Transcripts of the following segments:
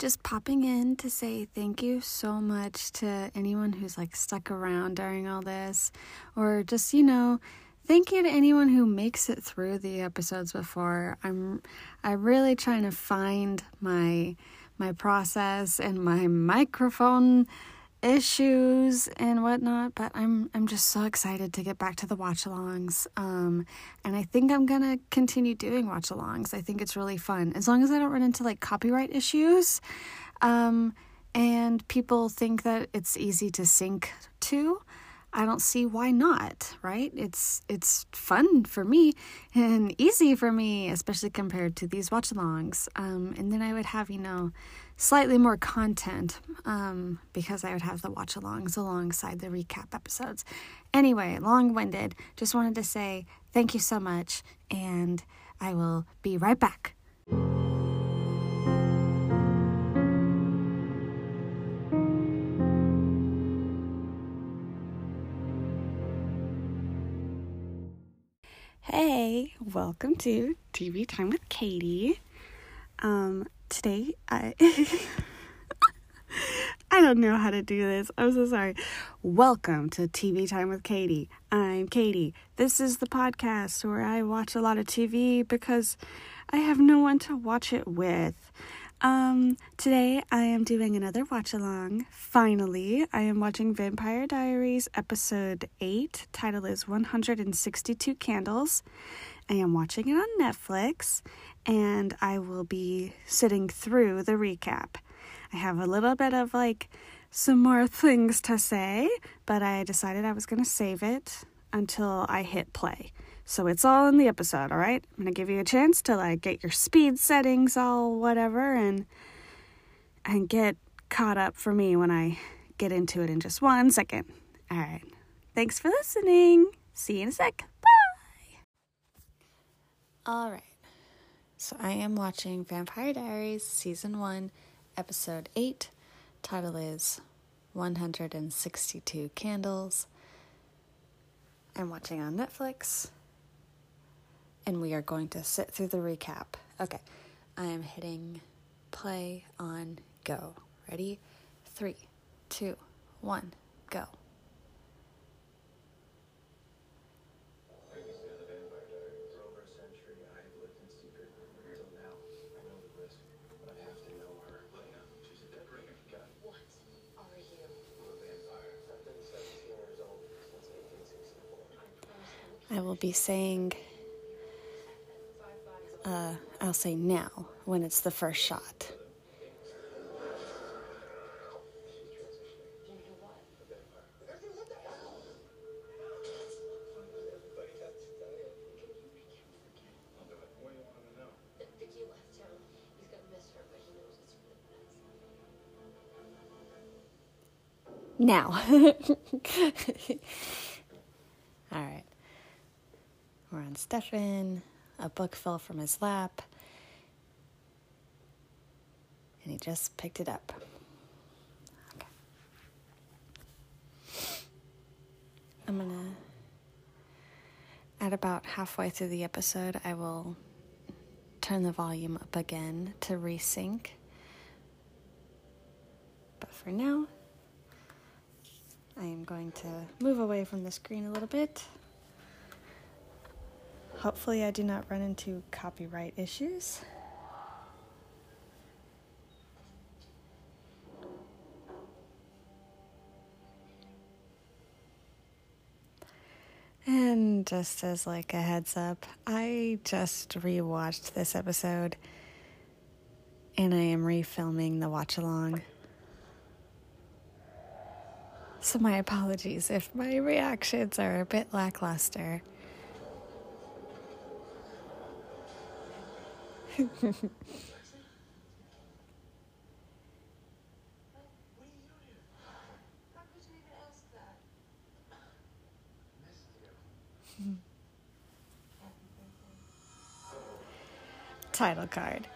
just popping in to say thank you so much to anyone who's like stuck around during all this, or just, you know, thank you to anyone who makes it through the episodes before. I'm I'm really trying to find my my process and my microphone issues and whatnot, but I'm I'm just so excited to get back to the watch alongs. Um, and I think I'm gonna continue doing watch alongs. I think it's really fun as long as I don't run into like copyright issues. Um, and people think that it's easy to sync to. I don't see why not, right? It's it's fun for me and easy for me, especially compared to these watch alongs. Um, and then I would have, you know, slightly more content um, because I would have the watch alongs alongside the recap episodes. Anyway, long winded, just wanted to say thank you so much, and I will be right back. Hey, welcome to TV Time with Katie. Um, today I I don't know how to do this. I'm so sorry. Welcome to TV Time with Katie. I'm Katie. This is the podcast where I watch a lot of TV because I have no one to watch it with. Um, today I am doing another watch along. Finally, I am watching Vampire Diaries episode 8. Title is 162 Candles. I am watching it on Netflix and I will be sitting through the recap. I have a little bit of like some more things to say, but I decided I was going to save it until I hit play. So it's all in the episode, all right? I'm going to give you a chance to like get your speed settings all whatever and and get caught up for me when I get into it in just one second. All right. Thanks for listening. See you in a sec. Bye. All right. So I am watching Vampire Diaries season 1, episode 8. Title is 162 Candles. I'm watching on Netflix and we are going to sit through the recap. Okay, I am hitting play on go. Ready? Three, two, one, go. I will be saying uh, I'll say now when it's the first shot. Now. All right. We're on Stefan. A book fell from his lap, and he just picked it up. Okay. I'm gonna, at about halfway through the episode, I will turn the volume up again to resync. But for now, I am going to move away from the screen a little bit. Hopefully, I do not run into copyright issues. And just as like a heads up, I just rewatched this episode and I am refilming the watch along. So my apologies if my reactions are a bit lackluster. Title card.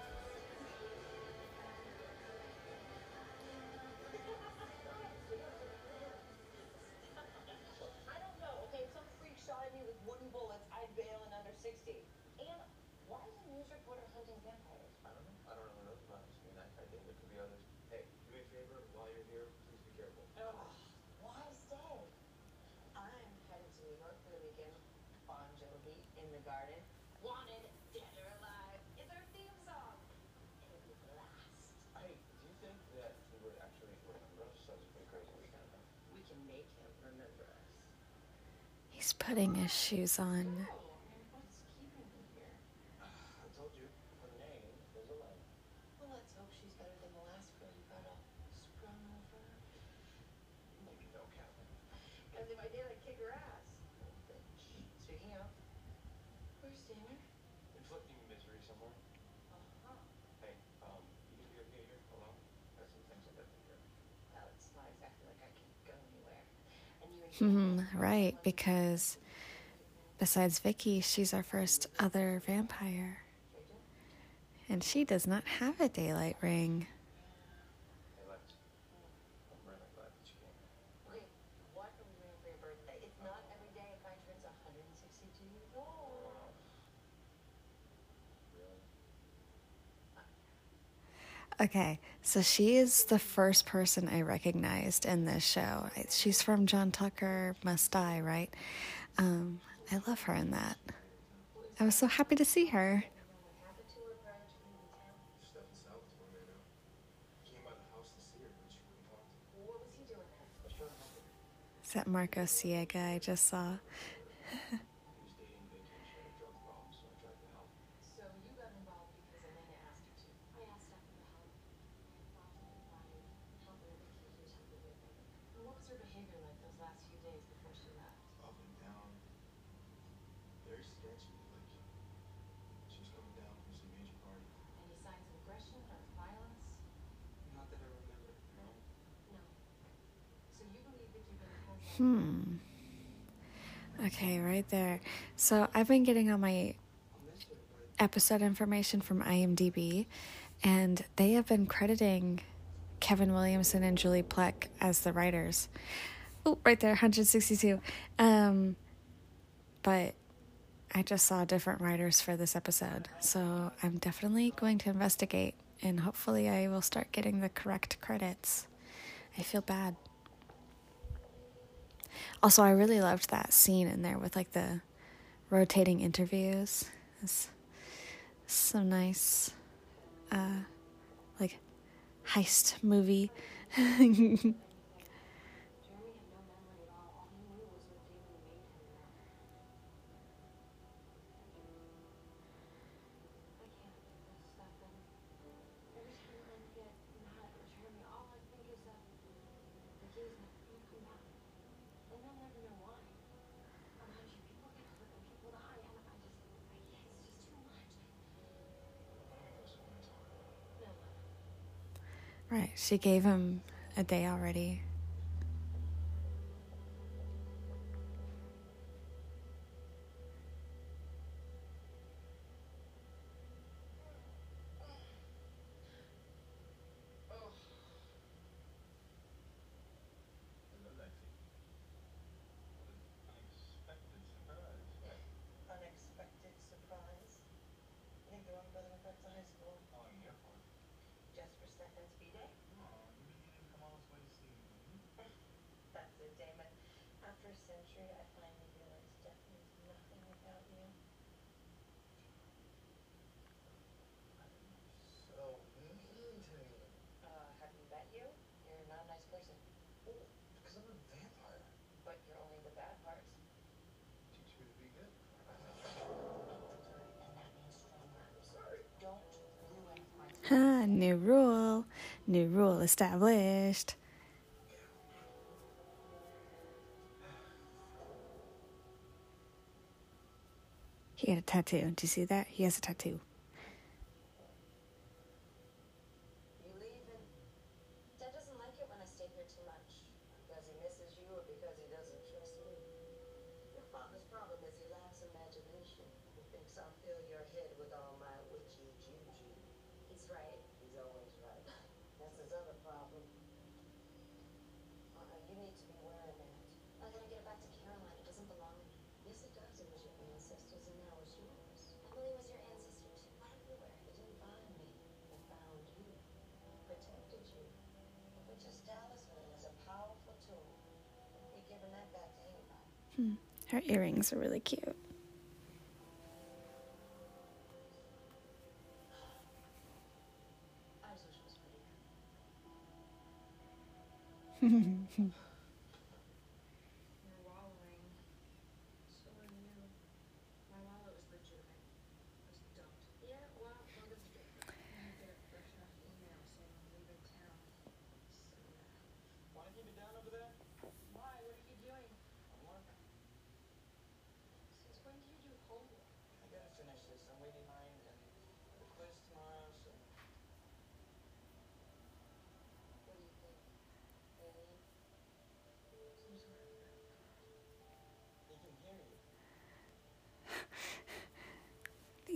He's putting his shoes on. Mm-hmm, right, because besides Vicki, she's our first other vampire. And she does not have a daylight ring. Okay, so she is the first person I recognized in this show. She's from John Tucker Must Die, right? Um, I love her in that. I was so happy to see her. Is that Marco Siega I just saw? Okay, right there. So I've been getting all my episode information from IMDb, and they have been crediting Kevin Williamson and Julie Plec as the writers. Oh, right there, 162. Um, but I just saw different writers for this episode, so I'm definitely going to investigate, and hopefully, I will start getting the correct credits. I feel bad. Also, I really loved that scene in there with like the rotating interviews. It's so nice, uh, like heist movie She gave him a day already. century, I finally realized death means nothing without you. So mean to. Uh, have you met you? You're not a nice person. Oh, because I'm a vampire. But you're only the bad parts. Teach me to be good. Ha, new rule. New rule established. He had a tattoo. Do you see that? He has a tattoo. Her earrings are really cute.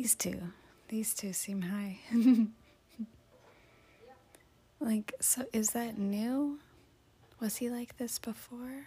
these two, these two seem high. like, so is that new? Was he like this before?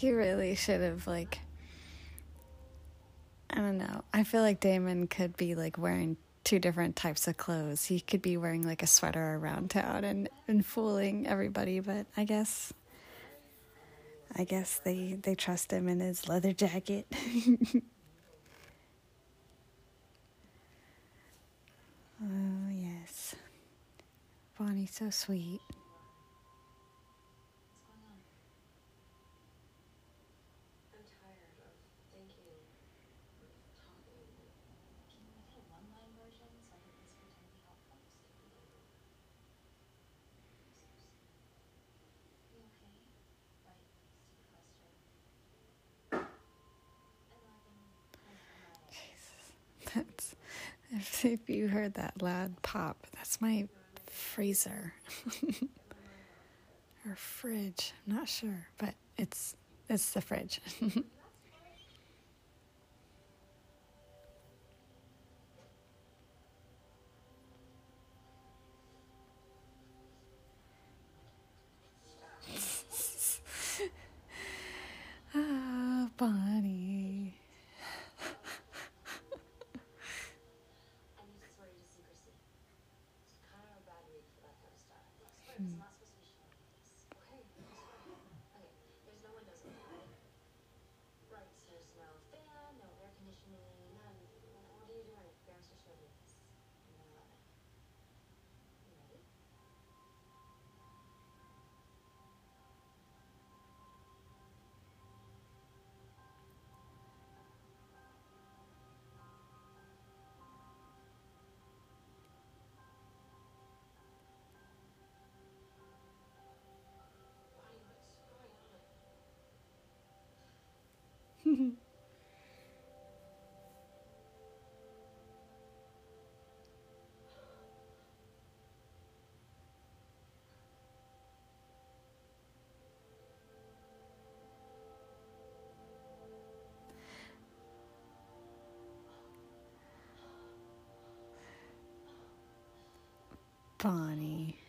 he really should have like I don't know. I feel like Damon could be like wearing two different types of clothes. He could be wearing like a sweater around town and, and fooling everybody, but I guess I guess they they trust him in his leather jacket. oh yes. Bonnie's so sweet. if you heard that loud pop, that's my freezer or fridge. I'm not sure, but it's it's the fridge. Ah, Bonnie. Bonnie.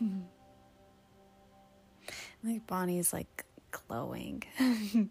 like Bonnie's like glowing.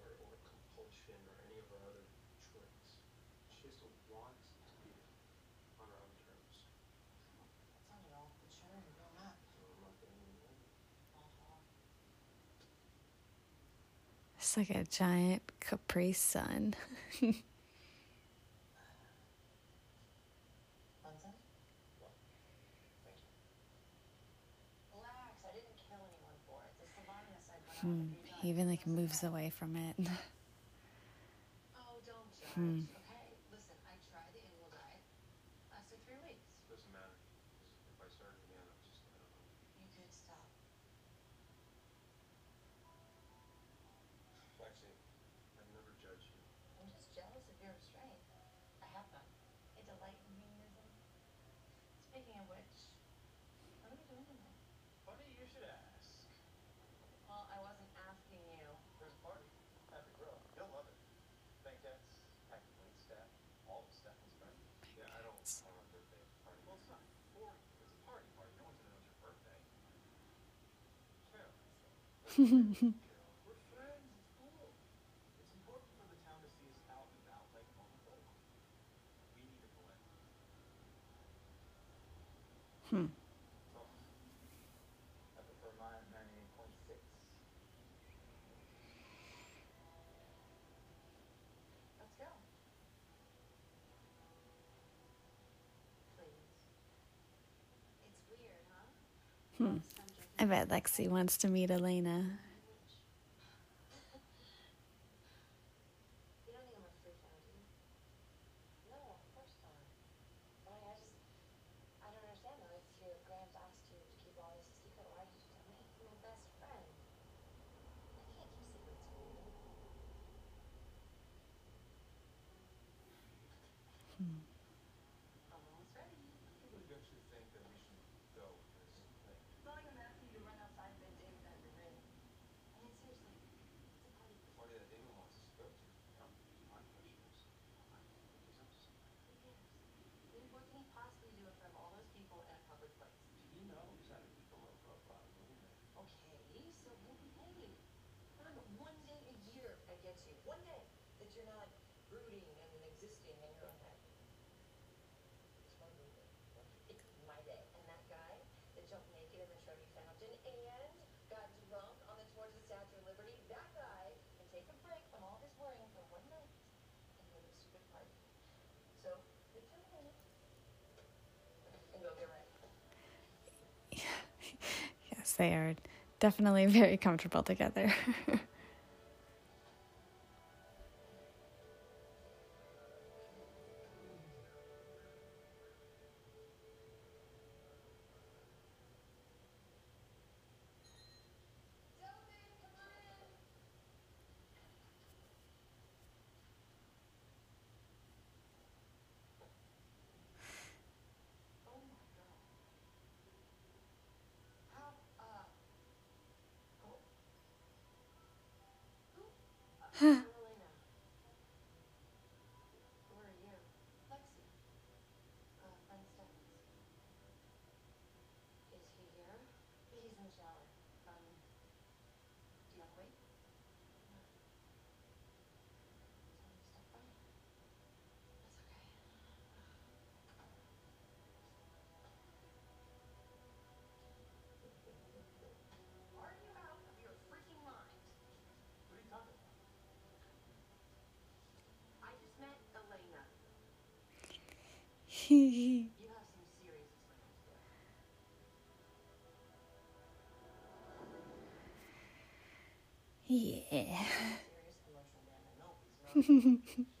It's like a giant Capri Sun. hmm. He even like moves away from it. hmm. Oh, 哼哼哼 I bet Lexi wants to meet Elena. they are definitely very comfortable together. yeah.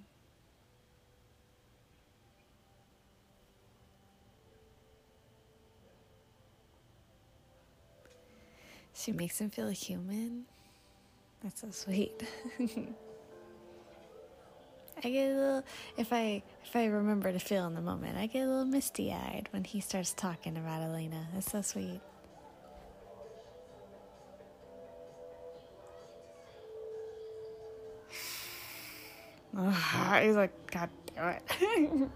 She makes him feel human. That's so sweet. I get a little if I if I remember to feel in the moment, I get a little misty eyed when he starts talking about Elena. That's so sweet. Ugh, he's like, God damn it.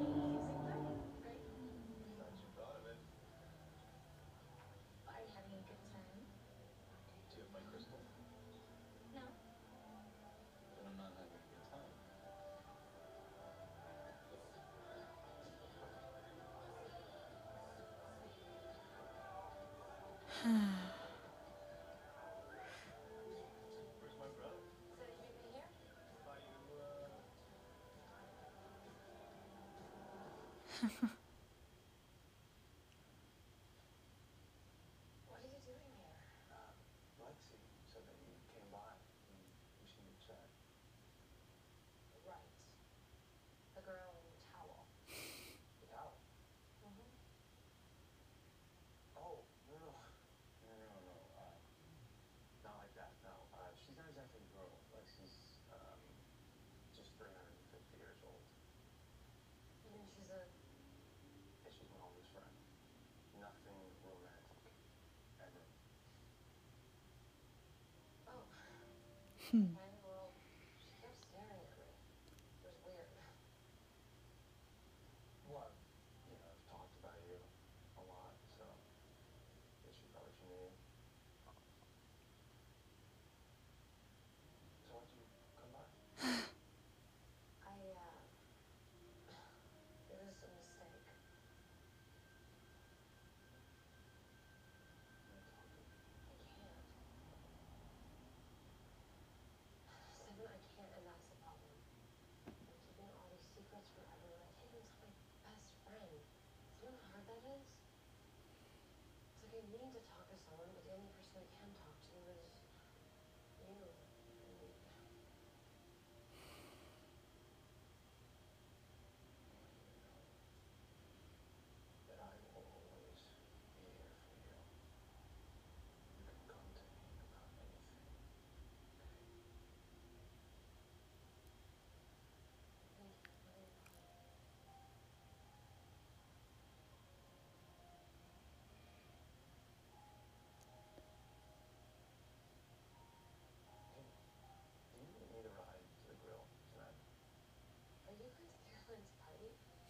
Hmm.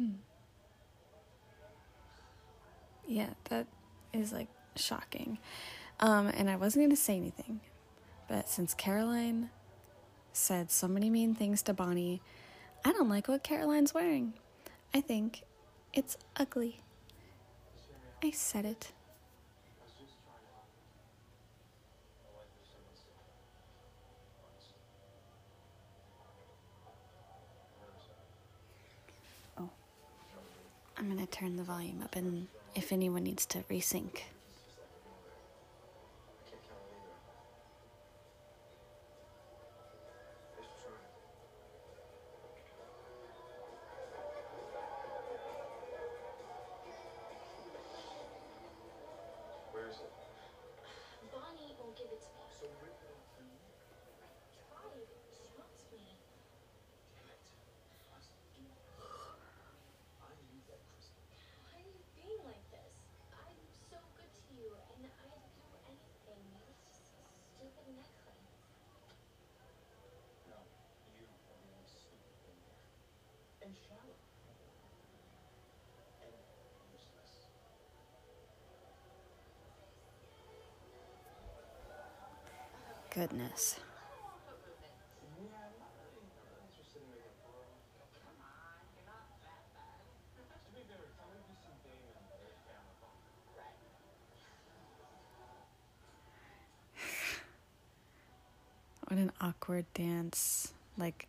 Hmm. Yeah, that is like shocking. Um, and I wasn't going to say anything, but since Caroline said so many mean things to Bonnie, I don't like what Caroline's wearing. I think it's ugly. I said it. I'm going to turn the volume up, and if anyone needs to resync, and shallow. Goodness. what an awkward dance. Like,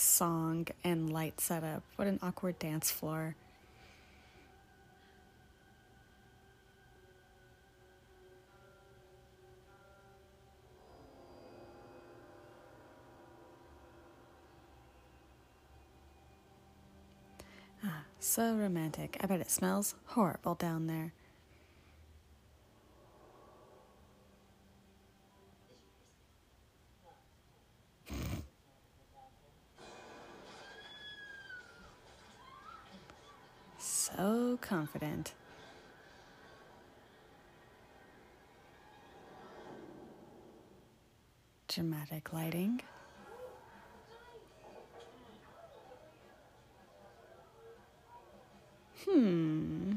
song and light setup. What an awkward dance floor. Ah, so romantic. I bet it smells horrible down there. confident. Dramatic lighting. Hmm.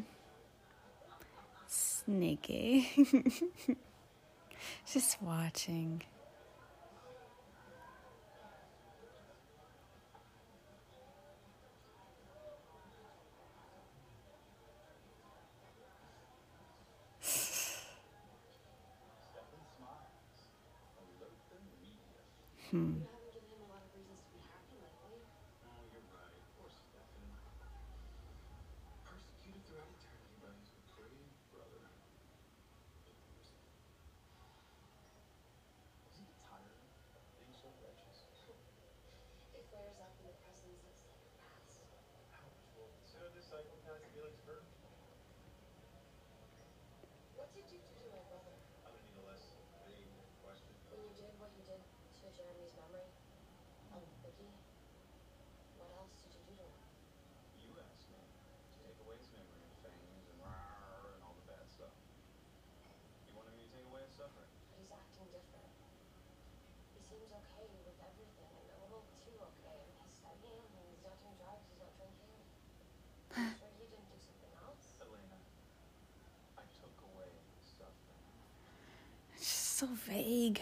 Sneaky. Just watching. so vague.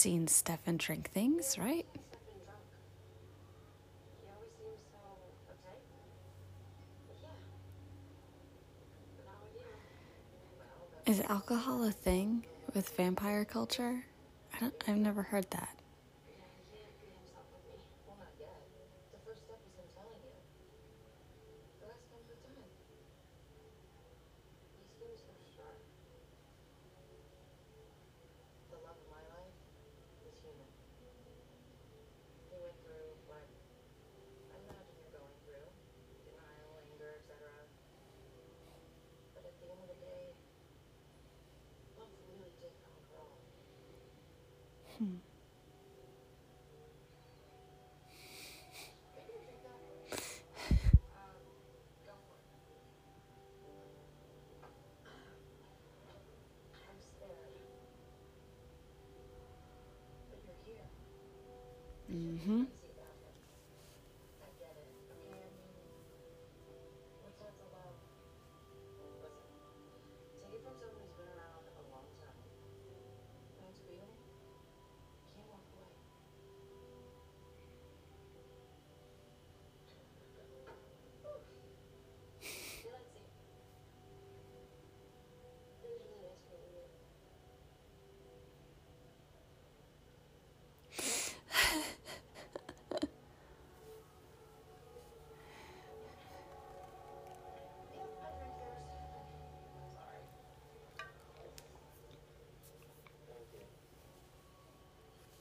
seen Stefan drink things, right? Is alcohol a thing with vampire culture? I don't, I've never heard that.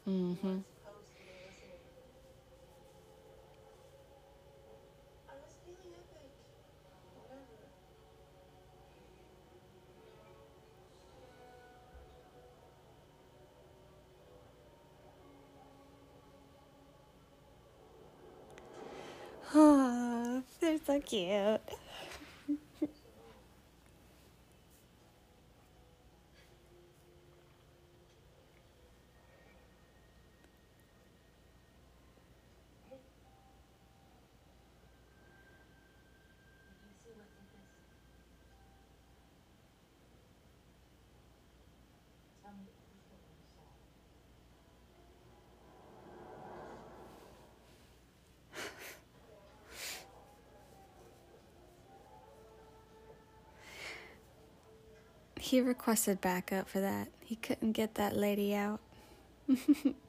Mm-hmm. Oh, they're so cute. he requested backup for that. He couldn't get that lady out.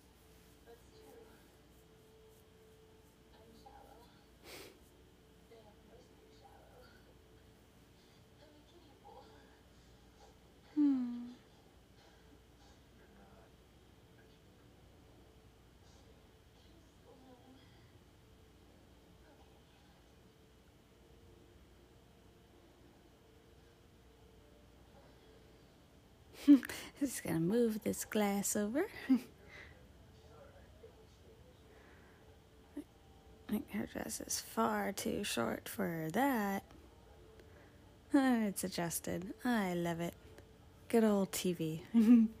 Just gonna move this glass over. Her dress is far too short for that. it's adjusted. I love it. Good old TV.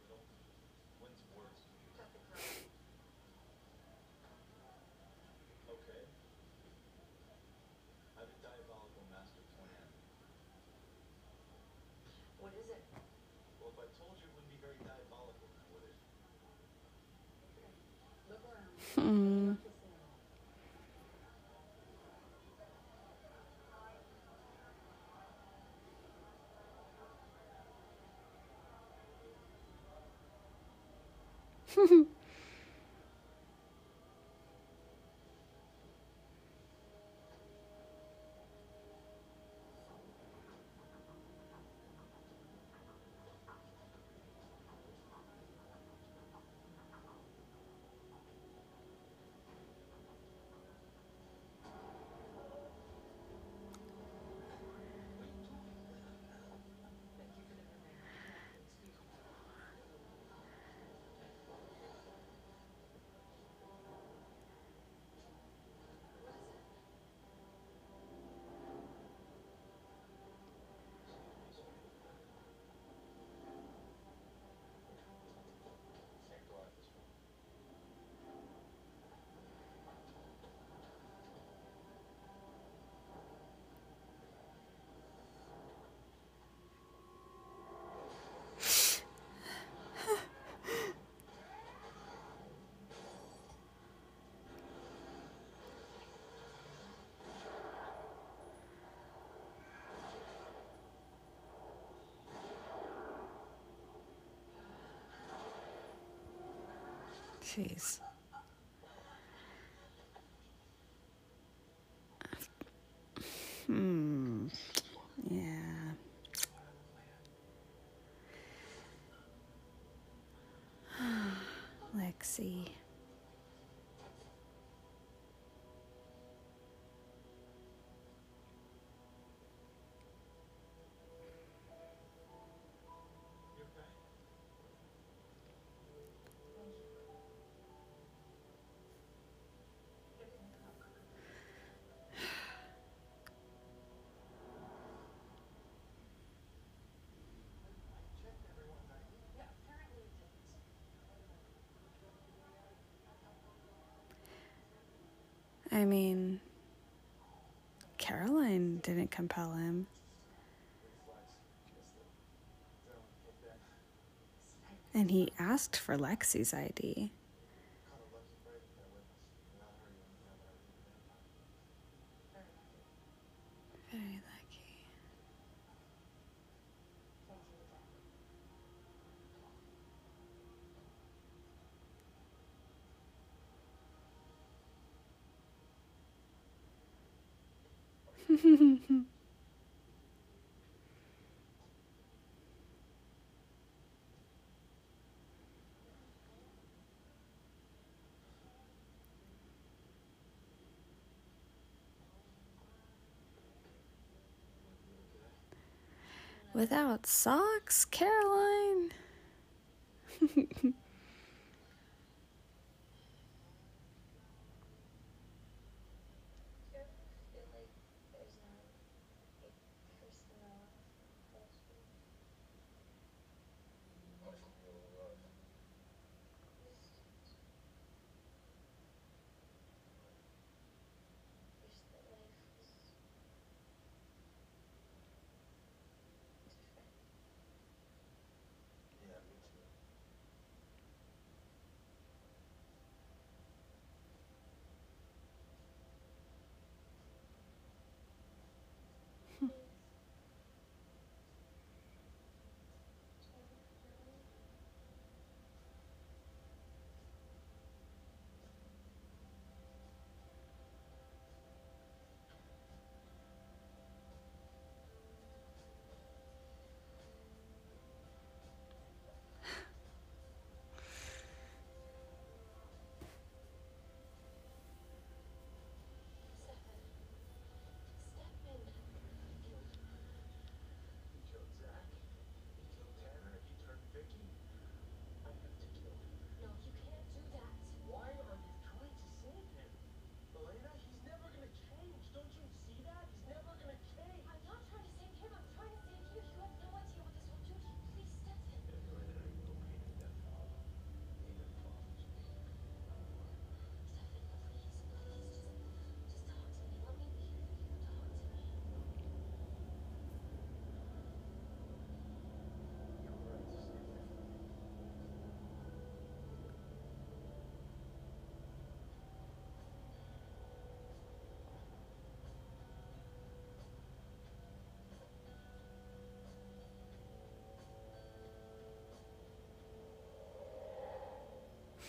Hmm. Jeez. I mean, Caroline didn't compel him. And he asked for Lexi's ID. Without socks, Caroline?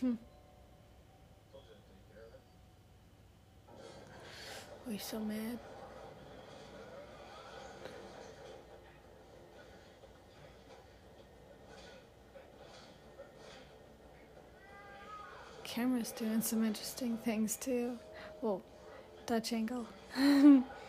Hmm. We're so mad. Camera's doing some interesting things too. Well, Dutch angle.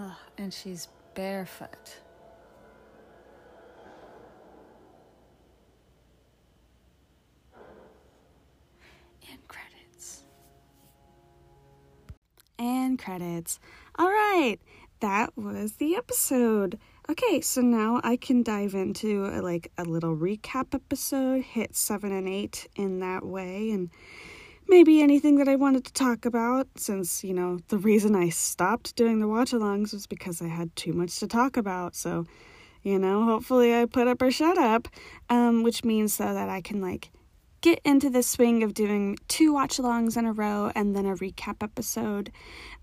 Ugh, and she's barefoot. And credits. And credits. All right, that was the episode. Okay, so now I can dive into a, like a little recap episode, hit seven and eight in that way, and maybe anything that I wanted to talk about. Since you know the reason I stopped doing the watch alongs was because I had too much to talk about. So, you know, hopefully I put up or shut up, um, which means though that I can like get into the swing of doing two watch alongs in a row and then a recap episode.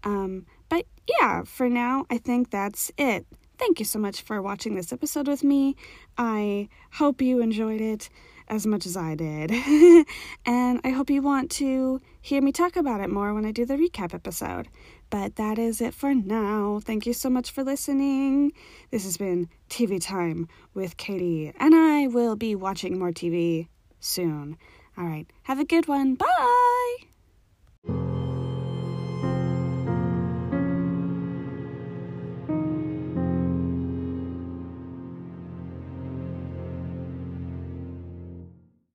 Um, but yeah, for now, I think that's it. Thank you so much for watching this episode with me. I hope you enjoyed it as much as I did. and I hope you want to hear me talk about it more when I do the recap episode. But that is it for now. Thank you so much for listening. This has been TV Time with Katie, and I will be watching more TV soon. All right, have a good one. Bye.